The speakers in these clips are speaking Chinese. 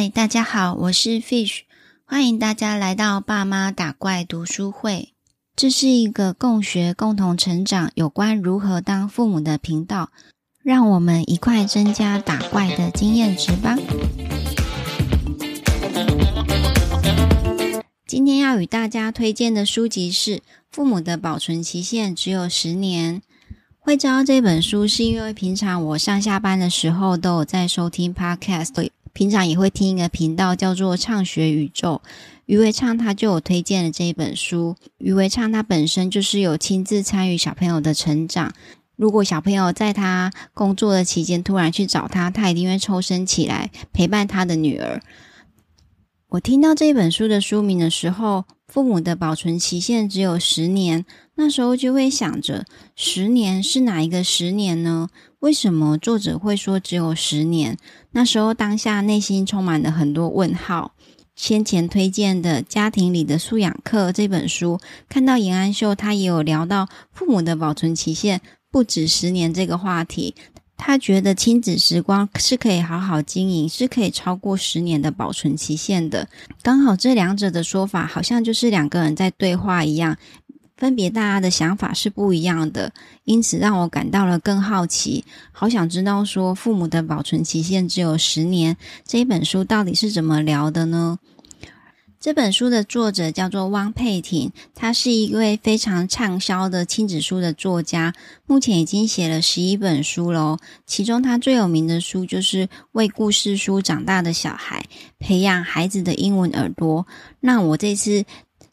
嗨，大家好，我是 Fish，欢迎大家来到爸妈打怪读书会。这是一个共学、共同成长有关如何当父母的频道，让我们一块增加打怪的经验值吧。今天要与大家推荐的书籍是《父母的保存期限只有十年》。会知道这本书，是因为平常我上下班的时候都有在收听 Podcast。平常也会听一个频道叫做“唱学宇宙”，余维畅他就有推荐了这一本书。余维畅他本身就是有亲自参与小朋友的成长，如果小朋友在他工作的期间突然去找他，他一定会抽身起来陪伴他的女儿。我听到这本书的书名的时候，父母的保存期限只有十年，那时候就会想着，十年是哪一个十年呢？为什么作者会说只有十年？那时候当下内心充满了很多问号。先前推荐的《家庭里的素养课》这本书，看到颜安秀他也有聊到父母的保存期限不止十年这个话题。他觉得亲子时光是可以好好经营，是可以超过十年的保存期限的。刚好这两者的说法好像就是两个人在对话一样。分别大家的想法是不一样的，因此让我感到了更好奇，好想知道说父母的保存期限只有十年，这一本书到底是怎么聊的呢？这本书的作者叫做汪佩婷，她是一位非常畅销的亲子书的作家，目前已经写了十一本书喽。其中她最有名的书就是《为故事书长大的小孩》，培养孩子的英文耳朵。那我这次。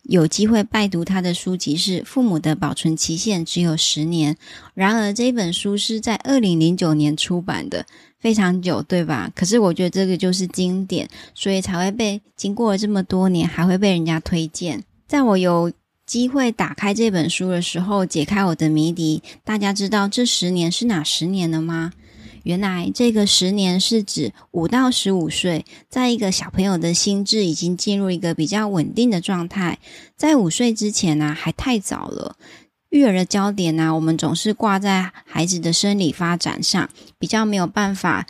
有机会拜读他的书籍是《父母的保存期限只有十年》，然而这本书是在二零零九年出版的，非常久，对吧？可是我觉得这个就是经典，所以才会被经过了这么多年还会被人家推荐。在我有机会打开这本书的时候，解开我的谜底，大家知道这十年是哪十年了吗？原来这个十年是指五到十五岁，在一个小朋友的心智已经进入一个比较稳定的状态。在五岁之前呢，还太早了。育儿的焦点呢，我们总是挂在孩子的生理发展上，比较没有办法。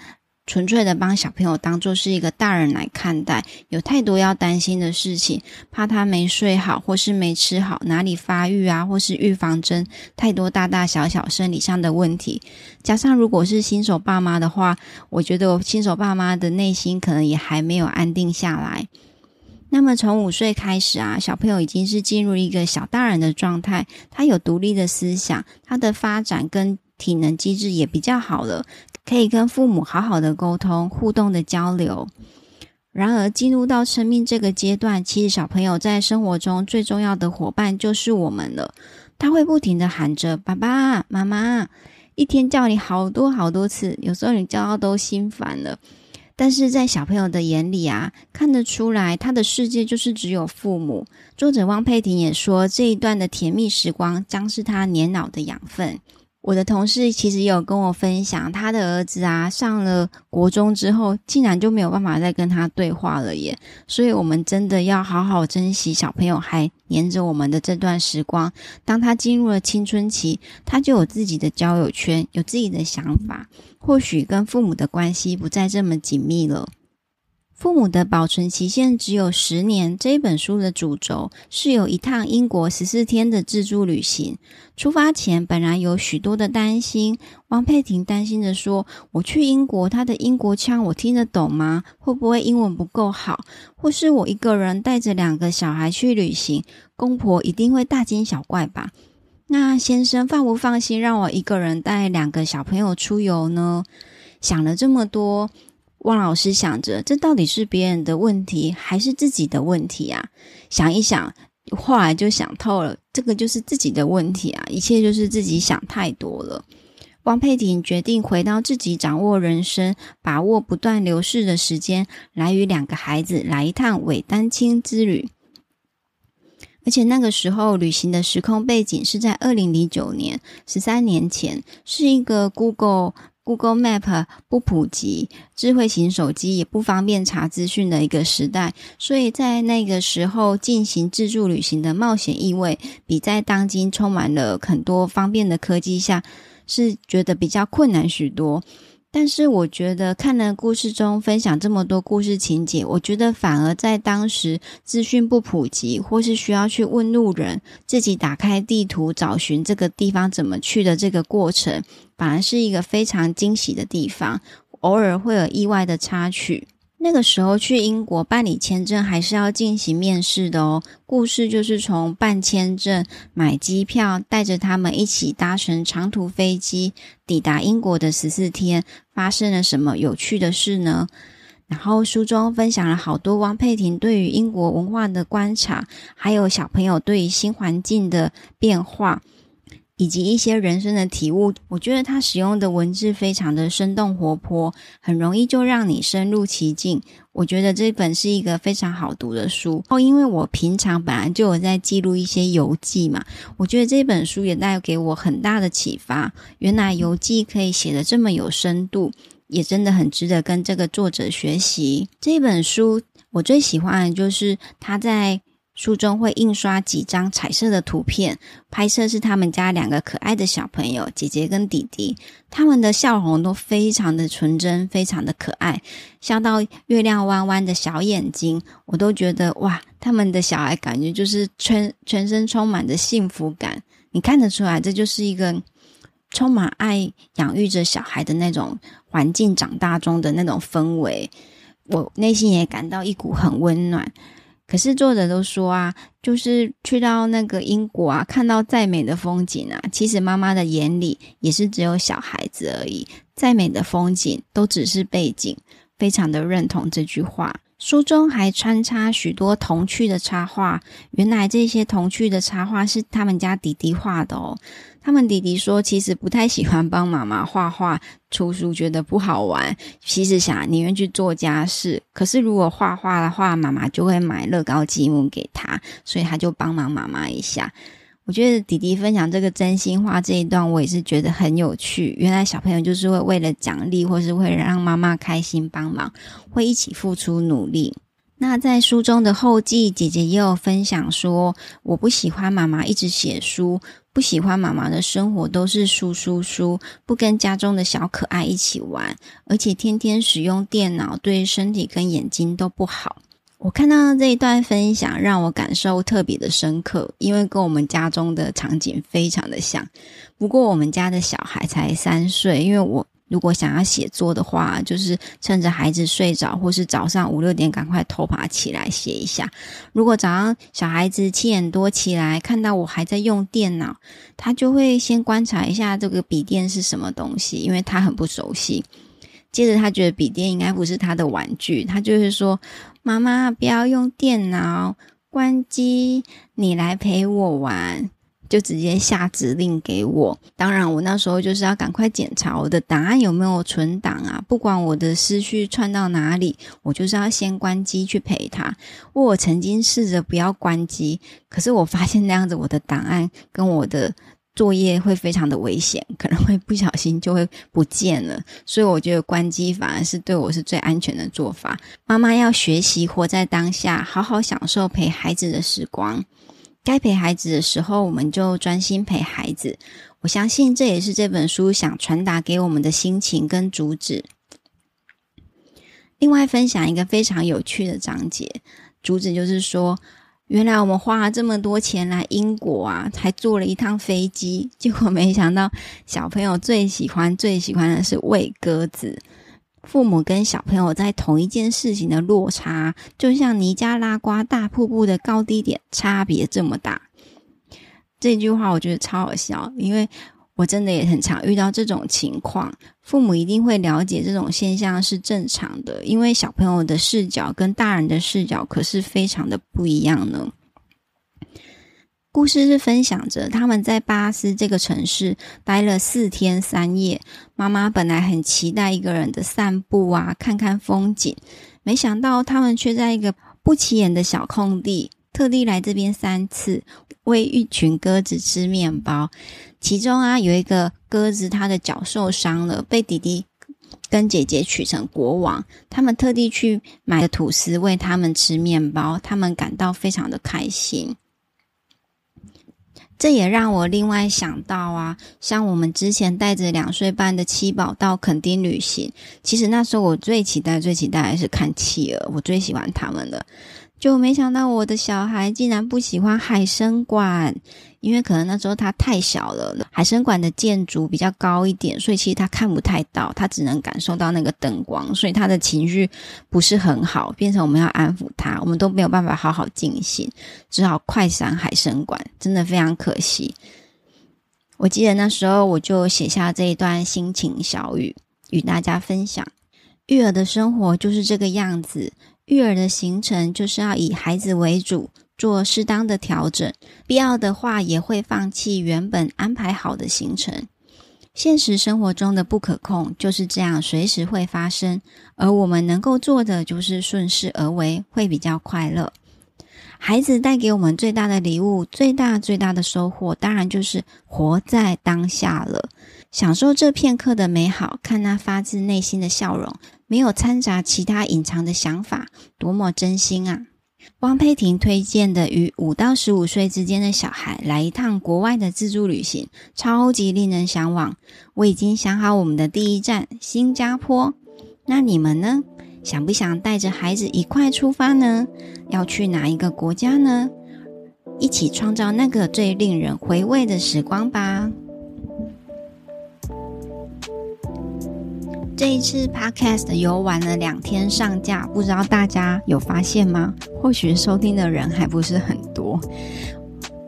纯粹的帮小朋友当做是一个大人来看待，有太多要担心的事情，怕他没睡好，或是没吃好，哪里发育啊，或是预防针，太多大大小小生理上的问题。加上如果是新手爸妈的话，我觉得我新手爸妈的内心可能也还没有安定下来。那么从五岁开始啊，小朋友已经是进入一个小大人的状态，他有独立的思想，他的发展跟体能机制也比较好了。可以跟父母好好的沟通、互动的交流。然而，进入到生命这个阶段，其实小朋友在生活中最重要的伙伴就是我们了。他会不停的喊着“爸爸、妈妈”，一天叫你好多好多次，有时候你叫到都心烦了。但是在小朋友的眼里啊，看得出来，他的世界就是只有父母。作者汪佩婷也说，这一段的甜蜜时光将是他年老的养分。我的同事其实有跟我分享，他的儿子啊，上了国中之后，竟然就没有办法再跟他对话了耶。所以，我们真的要好好珍惜小朋友还黏着我们的这段时光。当他进入了青春期，他就有自己的交友圈，有自己的想法，或许跟父母的关系不再这么紧密了。父母的保存期限只有十年。这一本书的主轴是有一趟英国十四天的自助旅行。出发前，本来有许多的担心。汪佩婷担心地说：“我去英国，他的英国腔我听得懂吗？会不会英文不够好？或是我一个人带着两个小孩去旅行，公婆一定会大惊小怪吧？那先生放不放心让我一个人带两个小朋友出游呢？”想了这么多。汪老师想着，这到底是别人的问题还是自己的问题啊？想一想，后来就想透了，这个就是自己的问题啊！一切就是自己想太多了。汪佩婷决定回到自己掌握人生、把握不断流逝的时间，来与两个孩子来一趟伪单亲之旅。而且那个时候，旅行的时空背景是在二零零九年，十三年前，是一个 Google。Google Map 不普及，智慧型手机也不方便查资讯的一个时代，所以在那个时候进行自助旅行的冒险意味，比在当今充满了很多方便的科技下，是觉得比较困难许多。但是我觉得看了故事中分享这么多故事情节，我觉得反而在当时资讯不普及，或是需要去问路人，自己打开地图找寻这个地方怎么去的这个过程，反而是一个非常惊喜的地方。偶尔会有意外的插曲。那个时候去英国办理签证还是要进行面试的哦。故事就是从办签证、买机票，带着他们一起搭乘长途飞机抵达英国的十四天，发生了什么有趣的事呢？然后书中分享了好多汪佩婷对于英国文化的观察，还有小朋友对于新环境的变化。以及一些人生的体悟，我觉得他使用的文字非常的生动活泼，很容易就让你深入其境。我觉得这本是一个非常好读的书。哦，因为我平常本来就有在记录一些游记嘛，我觉得这本书也带给我很大的启发。原来游记可以写得这么有深度，也真的很值得跟这个作者学习。这本书我最喜欢的就是他在。书中会印刷几张彩色的图片，拍摄是他们家两个可爱的小朋友，姐姐跟弟弟，他们的笑容都非常的纯真，非常的可爱，笑到月亮弯弯的小眼睛，我都觉得哇，他们的小孩感觉就是全全身充满着幸福感，你看得出来，这就是一个充满爱养育着小孩的那种环境长大中的那种氛围，我内心也感到一股很温暖。可是作者都说啊，就是去到那个英国啊，看到再美的风景啊，其实妈妈的眼里也是只有小孩子而已，再美的风景都只是背景。非常的认同这句话。书中还穿插许多童趣的插画，原来这些童趣的插画是他们家弟弟画的哦。他们弟弟说，其实不太喜欢帮妈妈画画出书，觉得不好玩。其实想宁愿去做家事，可是如果画画的话，妈妈就会买乐高积木给他，所以他就帮忙妈妈一下。我觉得弟弟分享这个真心话这一段，我也是觉得很有趣。原来小朋友就是会为了奖励，或是为了让妈妈开心帮忙，会一起付出努力。那在书中的后记，姐姐也有分享说，我不喜欢妈妈一直写书，不喜欢妈妈的生活都是书书书，不跟家中的小可爱一起玩，而且天天使用电脑，对身体跟眼睛都不好。我看到这一段分享，让我感受特别的深刻，因为跟我们家中的场景非常的像。不过我们家的小孩才三岁，因为我。如果想要写作的话，就是趁着孩子睡着，或是早上五六点赶快偷爬起来写一下。如果早上小孩子七点多起来，看到我还在用电脑，他就会先观察一下这个笔电是什么东西，因为他很不熟悉。接着他觉得笔电应该不是他的玩具，他就是说：“妈妈，不要用电脑，关机，你来陪我玩。”就直接下指令给我。当然，我那时候就是要赶快检查我的档案有没有存档啊。不管我的思绪窜到哪里，我就是要先关机去陪他。我曾经试着不要关机，可是我发现那样子我的档案跟我的作业会非常的危险，可能会不小心就会不见了。所以我觉得关机反而是对我是最安全的做法。妈妈要学习活在当下，好好享受陪孩子的时光。该陪孩子的时候，我们就专心陪孩子。我相信这也是这本书想传达给我们的心情跟主旨。另外，分享一个非常有趣的章节，主旨就是说，原来我们花了这么多钱来英国啊，还坐了一趟飞机，结果没想到小朋友最喜欢、最喜欢的是喂鸽子。父母跟小朋友在同一件事情的落差，就像尼加拉瓜大瀑布的高低点差别这么大。这句话我觉得超好笑，因为我真的也很常遇到这种情况。父母一定会了解这种现象是正常的，因为小朋友的视角跟大人的视角可是非常的不一样呢。故事是分享着他们在巴斯这个城市待了四天三夜。妈妈本来很期待一个人的散步啊，看看风景，没想到他们却在一个不起眼的小空地，特地来这边三次，喂一群鸽子吃面包。其中啊，有一个鸽子，它的脚受伤了，被弟弟跟姐姐取成国王。他们特地去买了吐司喂他们吃面包，他们感到非常的开心。这也让我另外想到啊，像我们之前带着两岁半的七宝到垦丁旅行，其实那时候我最期待、最期待还是看企鹅，我最喜欢他们了。就没想到我的小孩竟然不喜欢海生馆，因为可能那时候他太小了，海生馆的建筑比较高一点，所以其实他看不太到，他只能感受到那个灯光，所以他的情绪不是很好，变成我们要安抚他，我们都没有办法好好进行，只好快闪海生馆，真的非常可惜。我记得那时候我就写下这一段心情小语，与大家分享：育儿的生活就是这个样子。育儿的行程就是要以孩子为主，做适当的调整，必要的话也会放弃原本安排好的行程。现实生活中的不可控就是这样，随时会发生，而我们能够做的就是顺势而为，会比较快乐。孩子带给我们最大的礼物，最大最大的收获，当然就是活在当下了，享受这片刻的美好，看那发自内心的笑容。没有掺杂其他隐藏的想法，多么真心啊！汪佩婷推荐的与五到十五岁之间的小孩来一趟国外的自助旅行，超级令人向往。我已经想好我们的第一站新加坡，那你们呢？想不想带着孩子一块出发呢？要去哪一个国家呢？一起创造那个最令人回味的时光吧！这一次 Podcast 游玩了两天上架，不知道大家有发现吗？或许收听的人还不是很多，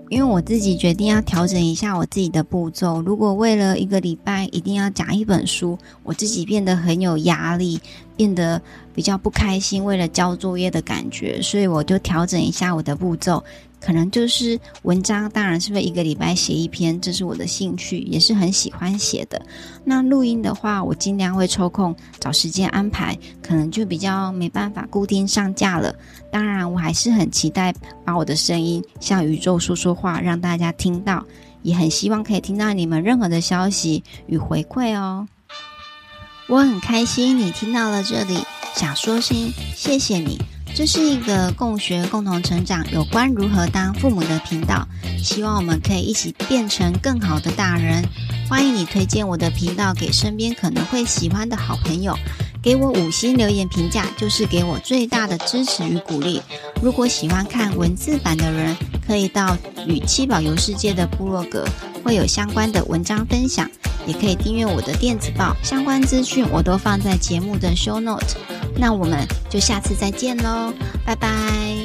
因为我自己决定要调整一下我自己的步骤。如果为了一个礼拜一定要讲一本书，我自己变得很有压力，变得比较不开心，为了交作业的感觉，所以我就调整一下我的步骤。可能就是文章，当然是会一个礼拜写一篇，这是我的兴趣，也是很喜欢写的。那录音的话，我尽量会抽空找时间安排，可能就比较没办法固定上架了。当然，我还是很期待把我的声音向宇宙说说话，让大家听到，也很希望可以听到你们任何的消息与回馈哦。我很开心你听到了这里，想说声谢谢你。这是一个共学、共同成长，有关如何当父母的频道。希望我们可以一起变成更好的大人。欢迎你推荐我的频道给身边可能会喜欢的好朋友，给我五星留言评价，就是给我最大的支持与鼓励。如果喜欢看文字版的人，可以到与七宝游世界的部落格，会有相关的文章分享。也可以订阅我的电子报，相关资讯我都放在节目的 show note。那我们就下次再见喽，拜拜。